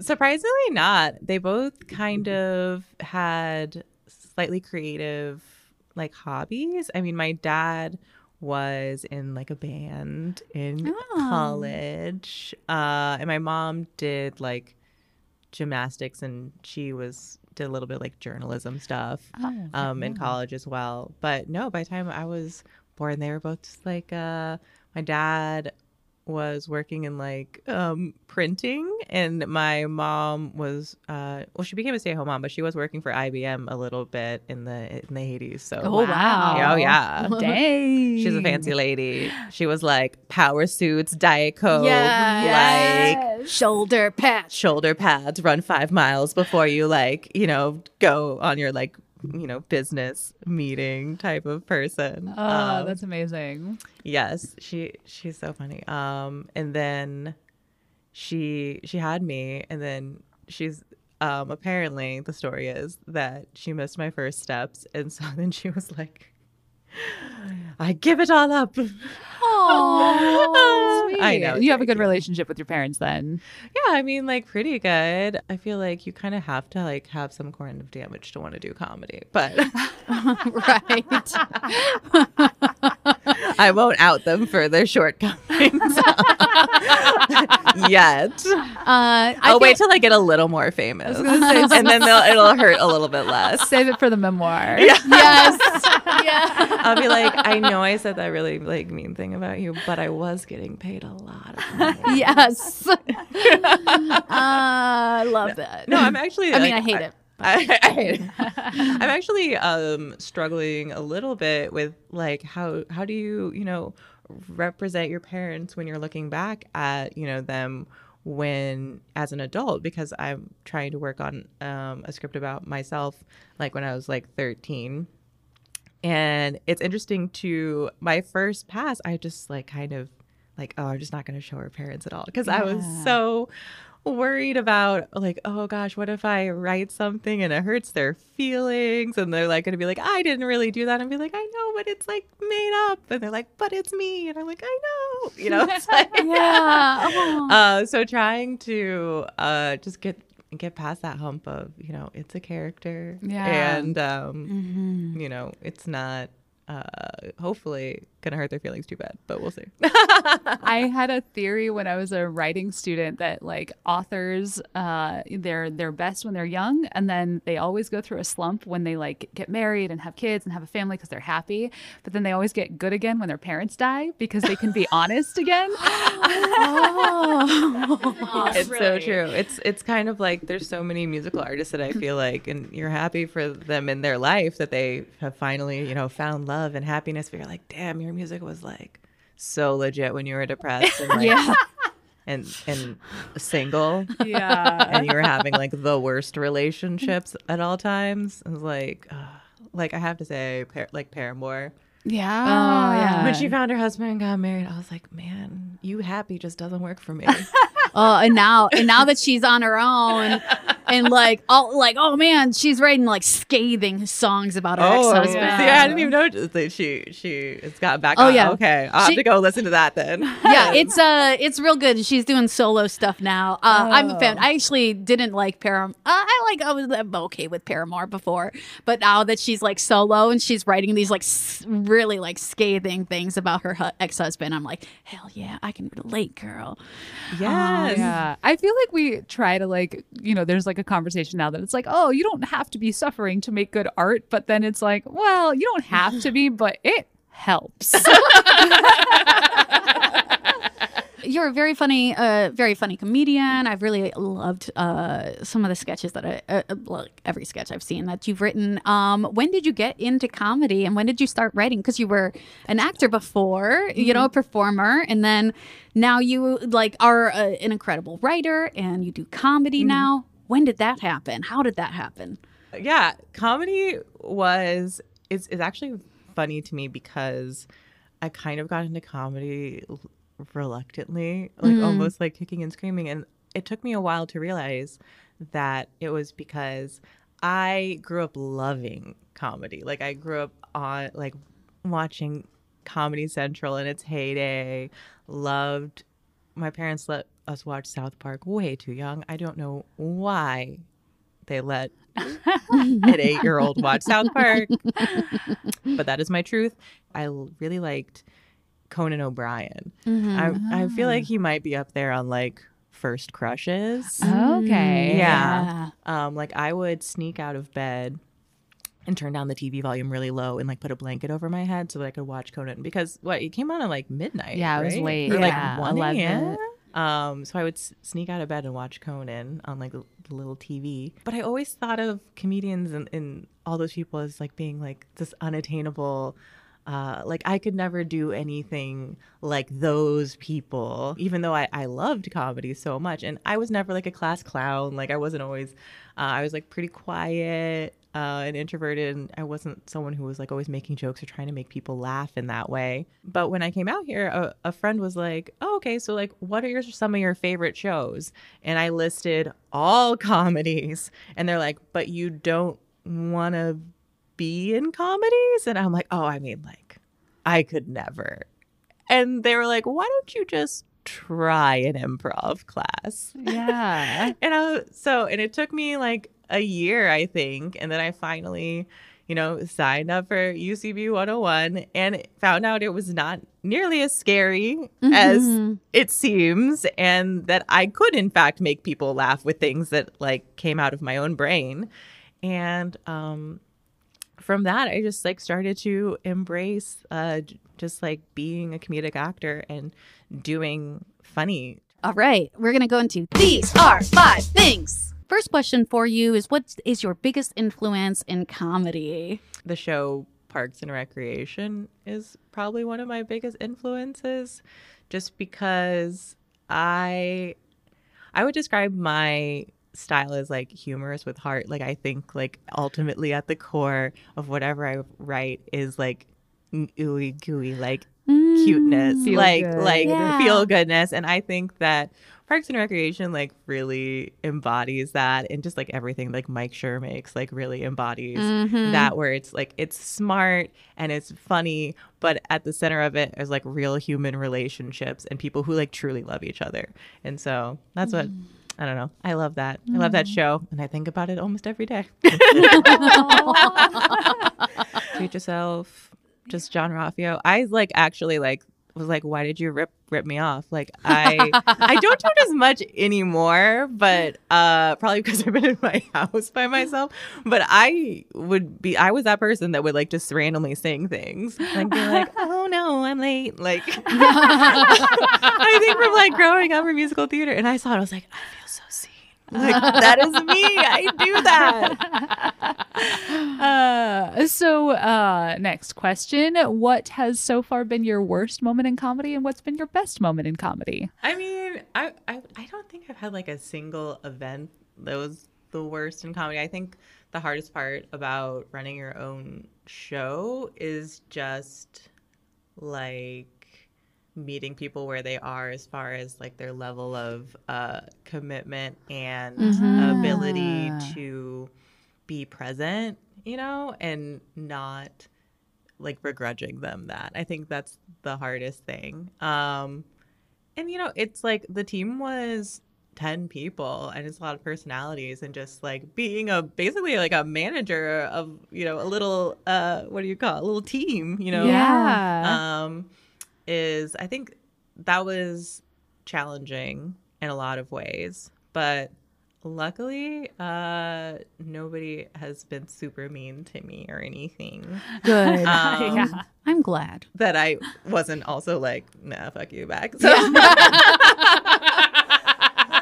surprisingly, not. They both kind of had slightly creative like hobbies. I mean, my dad was in like a band in Oh. college, uh, and my mom did like gymnastics, and she was did a little bit like journalism stuff Oh, um, in college as well. But no, by the time I was born, they were both just like uh, my dad was working in like um, printing, and my mom was uh, well, she became a stay at home mom, but she was working for IBM a little bit in the in the eighties. So Oh, wow. oh yeah. Dang. She's a fancy lady. She was like power suits, diet coke, Yes. like Shoulder pads, shoulder pads, run five miles before you like, you know, go on your like, you know, business meeting type of person. Oh, Um, that's amazing. yes, she she's so funny. Um, and then she she had me, and then she's um apparently the story is that she missed my first steps, and so then she was like. I give it all up. Oh, I know. You have a good relationship with your parents then. Yeah, I mean, like pretty good. I feel like you kind of have to like have some kind of damage to want to do comedy, but right. I won't out them for their shortcomings yet. Uh, I I'll wait till I get a little more famous, say- and then they'll, it'll hurt a little bit less. Save it for the memoir. yes. yeah. I'll be like, I know I said that really like mean thing about you, but I was getting paid a lot of money. Yes. uh, I love that. No, I'm actually. I mean, I hate it. I, I hate it. I'm actually um, struggling a little bit with like how how do you you know represent your parents when you're looking back at you know them when as an adult? Because I'm trying to work on um, a script about myself like when I was like 13 and it's interesting to my first pass I just like kind of like oh I'm just not going to show her parents at all. Because I was so worried about like oh gosh what if i write something and it hurts their feelings and they're like gonna be like i didn't really do that and be like i know but it's like made up and they're like but it's me and i'm like i know you know it's like Yeah. Oh. uh so trying to uh just get get past that hump of you know it's a character Yeah. and um Mhm. you know it's not uh hopefully gonna hurt their feelings too bad but we'll see I had a theory when I was a writing student that like authors, uh, they're they're best when they're young, and then they always go through a slump when they like get married and have kids and have a family because they're happy. But then they always get good again when their parents die because they can be honest again. Oh. it's so true. It's it's kind of like there's so many musical artists that I feel like, and you're happy for them in their life that they have finally, you know, found love and happiness. But you're like, damn, your music was like so legit when you were depressed and like, Yeah. and and single, yeah. and you were having like the worst relationships at all times. I was like, uh, like I have to say, Par- like Paramore. Yeah. Oh, yeah. When she found her husband and got married, I was like, man, you happy just doesn't work for me. Oh, and now and now that she's on her own and like oh like oh man, she's writing like scathing songs about her ex-husband. Yeah, I didn't even know that she she has got back. Oh, on. yeah. Okay, I'll have to go listen to that then. yeah, it's uh, it's real good. She's doing solo stuff now. Uh, I'm a fan. Oh. I actually didn't like Paramore. Uh, I like I was okay with Paramore before, but now that she's like solo and she's writing these like s- really like scathing things about her hu- ex husband, I'm like, hell yeah, I can relate, girl. Yes. Yeah. I feel like we try to like, you know, there's like a conversation now that it's like, oh, you don't have to be suffering to make good art, but then it's like, well, you don't have to be, but it helps. You're a very funny, uh, very funny comedian. I've really loved uh, some of the sketches that I, uh, uh, like every sketch I've seen that you've written. Um, when did you get into comedy, and when did you start writing? Because you were an actor before, you know, a performer, and then now you like are uh, an incredible writer, and you do comedy now. When did that happen? How did that happen? yeah comedy was is is actually funny to me because i kind of got into comedy reluctantly like Mm. almost like kicking and screaming and it took me a while to realize that it was because i grew up loving comedy like i grew up on like watching comedy central in its heyday loved my parents let us watch south park way too young i don't know why they let an eight year old watch South Park. but that is my truth. I really liked Conan O'Brien. I, I feel like he might be up there on like first crushes. okay. Yeah. Um, like I would sneak out of bed and turn down the TV volume really low and like put a blanket over my head so that I could watch Conan because what it came on at like midnight. Yeah, it was late. Or Yeah, like one 11. a.m. Um, so I would s- sneak out of bed and watch Conan on like the the little TV. But I always thought of comedians and, and all those people as like being like this unattainable. Uh, like I could never do anything like those people, even though I, I loved comedy so much. And I was never like a class clown. Like I wasn't always, uh, I was like pretty quiet uh, and introverted. And I wasn't someone who was like always making jokes or trying to make people laugh in that way. But when I came out here, a, a friend was like, oh, okay, so like, what are your, some of your favorite shows? And I listed all comedies. And they're like, but you don't want to be in comedies? And I'm like, oh, I mean, like, I could never. And they were like, why don't you just try an improv class? Yeah. and I, was, so, and it took me like a year, I think. And then I finally, you know, signed up for UCB 101 and found out it was not nearly as scary as Mhm. it seems. And that I could, in fact, make people laugh with things that like came out of my own brain. And, um, from that, I just like started to embrace uh, just like being a comedic actor and doing funny All right, we're going to go into these are five things. First question for you is what is your biggest influence in comedy? the show Parks and Recreation is probably one of my biggest influences just because I I would describe my style is like humorous with heart like I think like ultimately at the core of whatever I write is like ooey gooey like cuteness like good. like Yeah. feel goodness and I think that Parks and Recreation like really embodies that and just like everything like Mike Schur makes like really embodies Mhm. that where it's like it's smart and it's funny but at the center of it is like real human relationships and people who like truly love each other and so that's what I don't know. I love that. I love that show, and I think about it almost every day. Treat yourself. Just Jean-Ralphio. I like actually like was like, why did you rip rip me off? Like I I don't do it as much anymore, but uh probably because I've been in my house by myself. But I would be I was that person that would like just randomly sing things. Like be like, oh I'm late. Like I think from like growing up in musical theater and I saw it, I was like, I feel so seen. Like that is me. I do that. Uh, so, uh, next question. What has so far been your worst moment in comedy and what's been your best moment in comedy? I mean, I, I I don't think I've had like a single event that was the worst in comedy. I think the hardest part about running your own show is just like meeting people where they are as far as like their level of uh, commitment and Mhm. ability to be present, you know, and not like begrudging them that. I think that's the hardest thing. Um and you know, it's like the team was 10 people and it's a lot of personalities and just like being a basically like a manager of, you know, a little uh what do you call it? a little team, you know. Yeah. Um is I think that was challenging in a lot of ways, but luckily uh nobody has been super mean to me or anything Good. Um, yeah. I'm glad. that I wasn't also like nah fuck you back so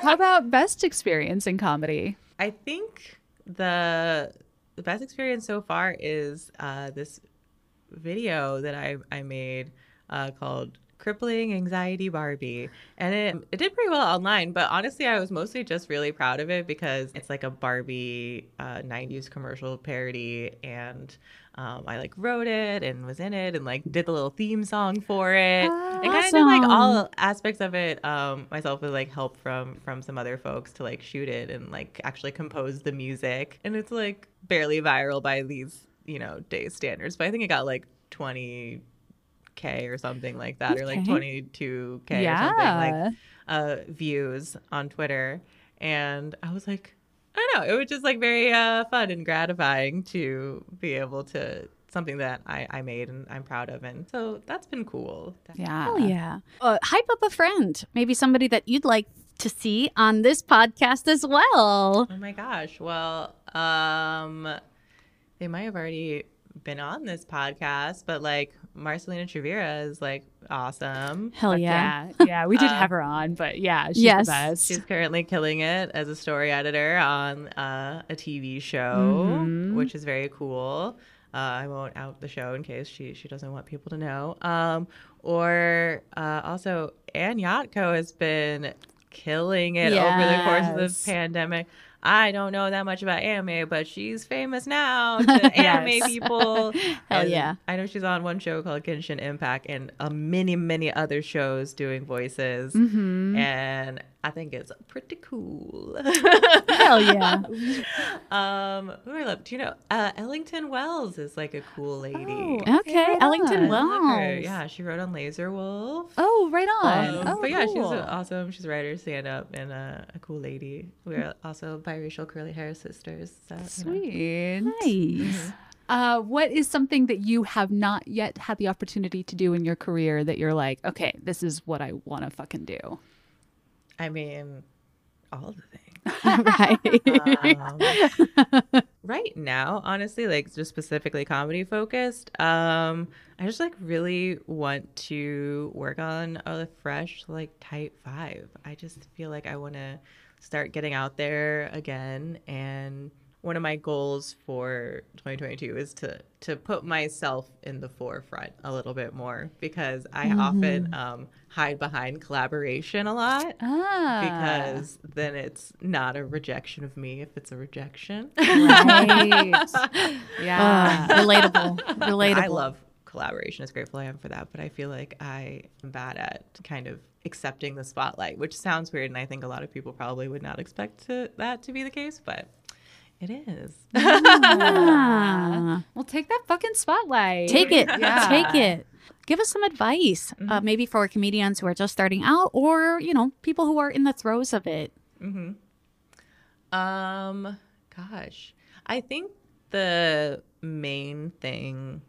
How about best experience in comedy? I think the the best experience so far is uh, this video that I I made uh, called "Crippling Anxiety Barbie," and it it did pretty well online. But honestly, I was mostly just really proud of it because it's like a Barbie uh, '90s commercial parody, and um, I like wrote it and was in it and like did the little theme song for it. and kind of did like all aspects of it um, myself with like help from from some other folks to like shoot it and like actually compose the music. And it's like barely viral by these you know day standards, but I think it got like 20 k or something like that or like 22k or something like uh views on twitter and i was like i don't know it was just like very uh fun and gratifying to be able to something that i i made and i'm proud of and so that's been cool Yeah. Oh yeah. Uh, hype up a friend, maybe somebody that you'd like to see on this podcast as well. oh my gosh well um they might have already been on this podcast but like marcelina trevira is like awesome Hell yeah. yeah. Yeah. We did Uh, have her on, but yeah, she's Yes. the best. She's currently killing it as a story editor on uh, a TV show, Mhm. which is very cool. Uh, I won't out the show in case she, she doesn't want people to know. Um, or uh, also, Anne Yatco has been killing it over the course of Yes. the pandemic. I don't know that much about anime, but she's famous now to anime people. Hell yeah. I know she's on one show called Genshin Impact and uh, many, many other shows doing voices. Mhm. And I think it's pretty cool. Hell yeah. um, who I love? Do you know uh, Ellington Wells is like a cool lady. Oh, Okay, right Ellington on. I love her. Wells. Yeah, she wrote on Laser Wolf. Oh, right on. Um, oh, but yeah, she's awesome. She's a writer, stand up, and uh, a cool lady. We're also biracial curly hair sisters. So, you know. Sweet. Nice. Uh, what is something that you have not yet had the opportunity to do in your career that you're like, okay, this is what I want to fucking do? I mean, all the things. right. Um, right now, honestly, like just specifically comedy focused, um, I just like really want to work on a fresh like tight five. I just feel like I want to start getting out there again and one of my goals for 2022 is to to put myself in the forefront a little bit more because I often um, hide behind collaboration a lot Ah, because then it's not a rejection of me if it's a rejection. right. Uh, yeah. relatable. Relatable. I love collaboration as grateful I am for that, but I feel like I am bad at kind of accepting the spotlight, which sounds weird, and I think a lot of people probably would not expect to, that to be the case, but it is. Ah. well, take that fucking spotlight. Take it. Yeah. Take it. Give us some advice, uh, maybe for comedians who are just starting out, or you know, people who are in the throes of it. hmm Um, gosh, I think the main thing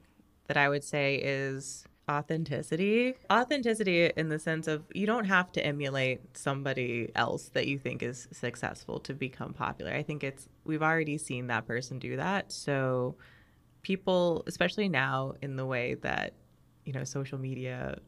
that I would say is authenticity. Authenticity in the sense of you don't have to emulate somebody else that you think is successful to become popular. I think it's we've already seen that person do that. So people, especially now in the way that, you know, social media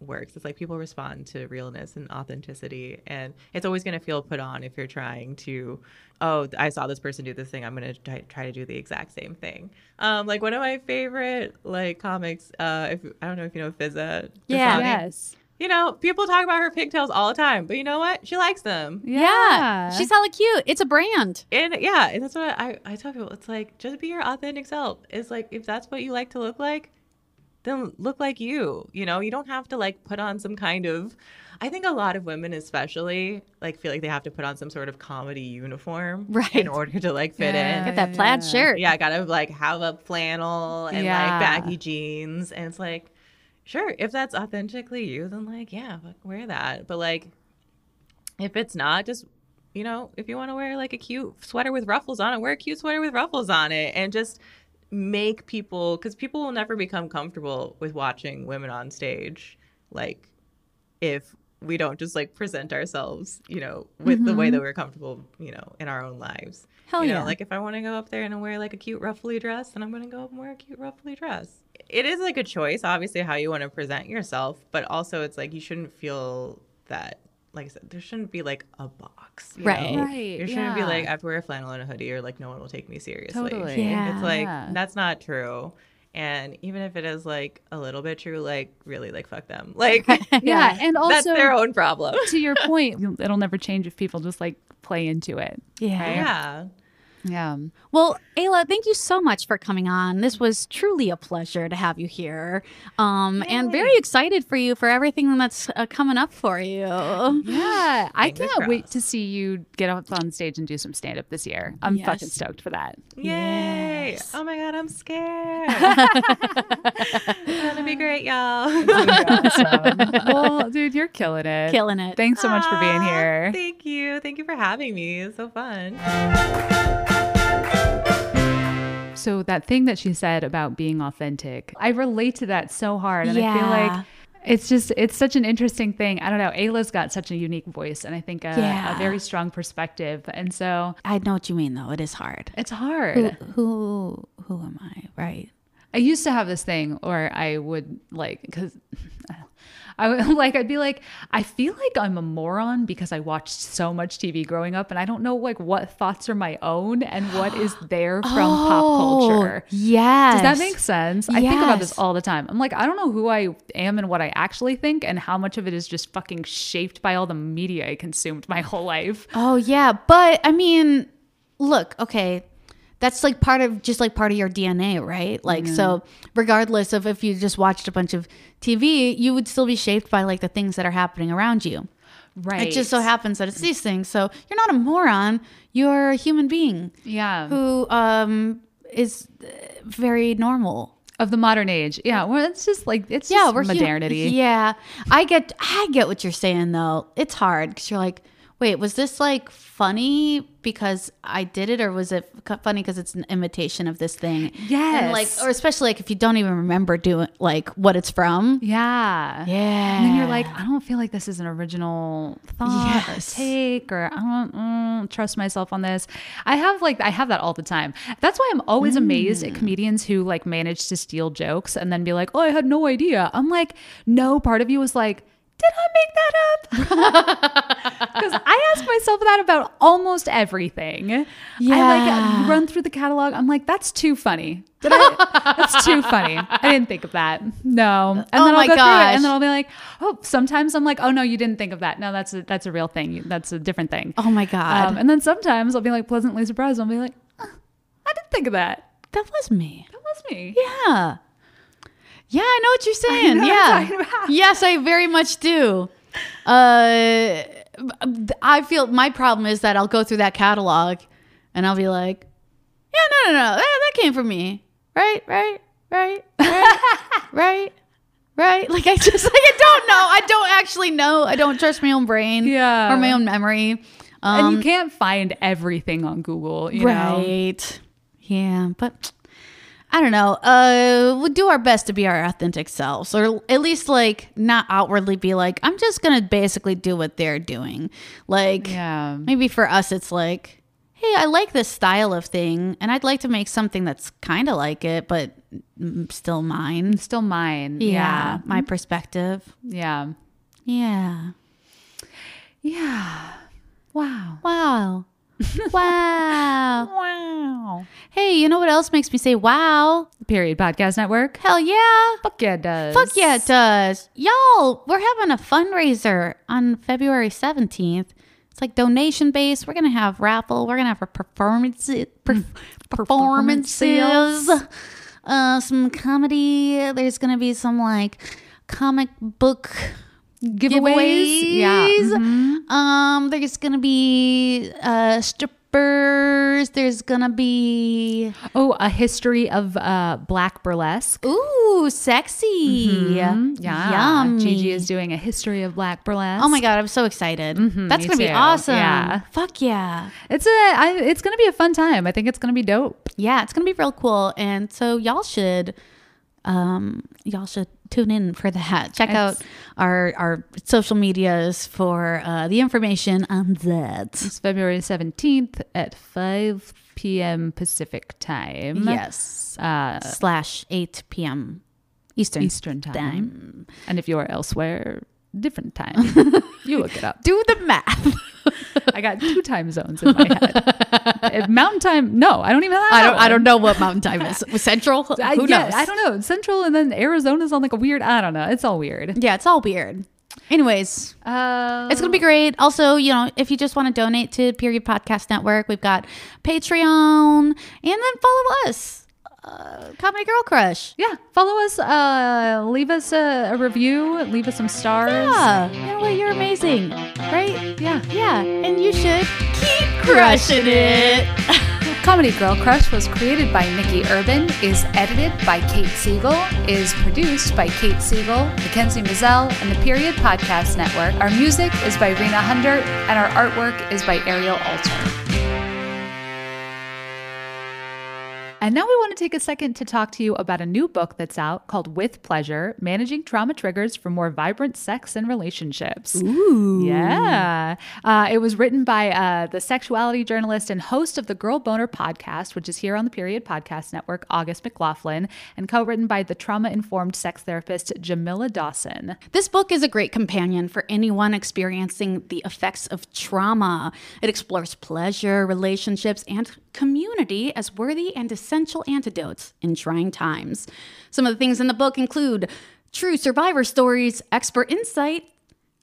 works. It's like people respond to realness and authenticity, and it's always going to feel put on if you're trying to, oh, I saw this person do this thing, I'm going to try, try to do the exact same thing. Um, like one of my favorite like comics, uh, if I don't know if you know Fizza. Yeah. Dasani. Yes. You know, people talk about her pigtails all the time, but you know what? She likes them. Yeah. She's hella cute. It's a brand. And yeah, and that's what I, I tell people. It's like just be your authentic self. It's like if that's what you like to look like, then look like you. You know, you don't have to like put on some kind of I think a lot of women especially like feel like they have to put on some sort of comedy uniform Right. in order to like fit Yeah. in. Get that plaid Yeah. shirt. Yeah, I gotta like have a flannel and Yeah. like baggy jeans. And it's like, sure, if that's authentically you, then like, yeah, wear that. But like, if it's not, just, you know, if you wanna wear like a cute sweater with ruffles on it, wear a cute sweater with ruffles on it. And just make people, because people will never become comfortable with watching women on stage. Like, if we don't just like present ourselves, you know, with the way mm-hmm. that we're comfortable, you know, in our own lives. Hell you know, yeah. like if I want to go up there and wear like a cute ruffly dress, then I'm going to go up and wear a cute ruffly dress. It is like a choice, obviously, how you want to present yourself, but also it's like you shouldn't feel that, like I said, there shouldn't be like a box. Right. know? Right, You shouldn't be like, I have to wear a flannel and a hoodie or like no one will take me seriously. Totally. Yeah. It's like, Yeah. that's not true. And even if it is like a little bit true, like really, like fuck them. Like, Yeah, and also that's their own problem. to your point, it'll never change if people just like play into it. Yeah. Yeah. Yeah. Well, Ayla, thank you so much for coming on. This was truly a pleasure to have you here. Um, and very excited for you for everything that's uh, coming up for you. Yeah. I Fingers can't wait to see you get up on stage and do some stand up this year. I'm Yes. fucking stoked for that. Yay. Yes. Oh my God, I'm scared. That'll be great, y'all. well, dude, you're killing it. Killing it. Thanks so much for being here. Thank you. Thank you for having me. It's so fun. So that thing that she said about being authentic, I relate to that so hard. And I feel like it's just it's such an interesting thing. I don't know. Ayla's got such a unique voice and I think a, Yeah. a very strong perspective. And so I know what you mean, though. It is hard. it's hard. Who, who, who am I? Right. I used to have this thing or I would like because I like I'd be like I feel like I'm a moron because I watched so much TV growing up and I don't know like what thoughts are my own and what is there from pop oh, culture. Yes. Does that make sense? I think about this all the time. I'm like, I don't know who I am and what I actually think, and how much of it is just fucking shaped by all the media I consumed my whole life. Oh yeah, but I mean, look, okay. That's like part of just like part of your DNA, right? Like so regardless of if you just watched a bunch of TV, you would still be shaped by like the things that are happening around you. Right. It just so happens that it's these things. So you're not a moron, you're a human being yeah. who um is uh, very normal. of the modern age. Yeah. Well, it's just like it's Yeah, just modernity. yeah, I get I get what you're saying though. It's hard because you're like, wait, was this like funny because I did it, or was it funny because it's an imitation of this thing? and like, or especially like if you don't even remember doing like what it's from. Yeah. Yeah, And then you're like, I don't feel like this is an original thought Yes. or take, or I don't mm, trust myself on this. I have like, I have that all the time. That's why I'm always amazed Mm. at comedians who like manage to steal jokes and then be like, oh, I had no idea. I'm like, no, part of you was like, did I make that up? Because I ask myself that about almost everything. Yeah. I like run through the catalog. I'm like, that's too funny. Did I? that's too funny. I didn't think of that. No. And Oh then my I'll go through it, gosh. and then I'll be like, oh. Sometimes I'm like, oh no, you didn't think of that. No, that's a, that's a real thing. That's a different thing. oh my god, Um, and then sometimes I'll be like pleasantly surprised. I'll be like, "Uh, I didn't think of that. that was me. That was me. Yeah. Yeah, I know what you're saying. yeah. I'm talking about. Yes, I very much do. Uh I feel my problem is that I'll go through that catalog and I'll be like, yeah, no, no, no, that, that came from me. Right, right, right, right, right, right. Like I just like I don't know. I don't actually know. I don't trust my own brain. Yeah. Or my own memory. Um, and you can't find everything on Google. You know. right. Yeah, but I don't know. Uh, we'll do our best to be our authentic selves, or at least like not outwardly be like, I'm just gonna basically do what they're doing. Like, Yeah. maybe for us, it's like, hey, I like this style of thing, and I'd like to make something that's kind of like it, but still mine. Still mine. Yeah, Yeah. my perspective. Yeah. Yeah. Yeah. Wow. Wow. wow. Wow. Hey, you know what else makes me say wow? Period. Podcast Network. Hell yeah. Fuck yeah, it does. Fuck yeah, it does. Y'all, we're having a fundraiser on February 17th. It's like donation based. We're going to have raffle. We're going to have a performance, per- performances. uh, some comedy. There's gonna be some like comic book Giveaways. Yeah. giveaways. Um, there's gonna be uh, strippers. There's gonna be Oh, a history of uh, black burlesque. ooh, sexy. Mhm. Yeah. Yummy. Gigi is doing a history of black burlesque. Oh my god, I'm so excited. Mhm, That's gonna be awesome. Yeah. Fuck yeah. It's a. I, it's gonna be a fun time. I think it's gonna be dope. Yeah, it's gonna be real cool. And so y'all should um y'all should tune in for that. Check out our our social medias for uh the information on that. It's February seventeenth at five p.m. Pacific time. Yes. Uh, Slash eight PM Eastern Eastern time. time. And if you're elsewhere, different time. you look it up. Do the math. I got two time zones in my head. Mountain time, no, I don't even have. I don't that I don't know what mountain time is. Central? Who I, knows? yeah, I don't know. Central and then Arizona's on like a weird. I don't know. It's all weird. Yeah, it's all weird. Anyways, Uh, It's gonna be great. Also, you know, if you just want to donate to Period Podcast Network, we've got Patreon, and then follow us, uh, Comedy Girl Crush. yeah. Follow us. Uh, leave us a, a review. Leave us some stars. Yeah, you know what? You're amazing, right? Yeah. Yeah, and you should keep crushing it. Comedy Girl Crush was created by Nikki Urban, is edited by Kate Siegel, is produced by Kate Siegel, Mackenzie Mazel, and the Period Podcast Network. Our music is by Rena Hundert, and our artwork is by Ariel Alter. And now we want to take a second to talk to you about a new book that's out called With Pleasure Managing Trauma Triggers for More Vibrant Sex and Relationships. Ooh. Yeah. Uh, it was written by uh, the sexuality journalist and host of the Girl Boner podcast, which is here on the Period Podcast Network, August McLaughlin, and co written by the trauma informed sex therapist Jamila Dawson. This book is a great companion for anyone experiencing the effects of trauma. It explores pleasure, relationships, and community as worthy and essential antidotes in trying times. Some of the things in the book include true survivor stories, expert insight,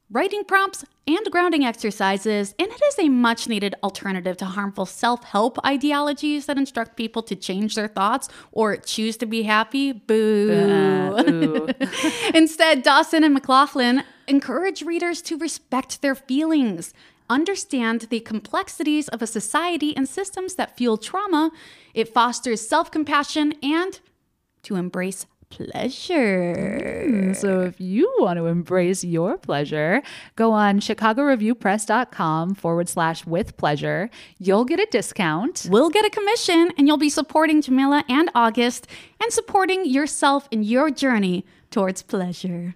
writing prompts, and grounding exercises, and it is a much needed alternative to harmful self help ideologies that instruct people to change their thoughts or choose to be happy. Boo. Ooh. Instead, Dawson and McLaughlin encourage readers to respect their feelings, understand the complexities of a society and systems that fuel trauma. It fosters self compassion and to embrace pleasure. Mm, so if you want to embrace your pleasure, go on chicagoreviewpress.com forward slash with pleasure. You'll get a discount. We'll get a commission and you'll be supporting Jamila and August and supporting yourself in your journey towards pleasure.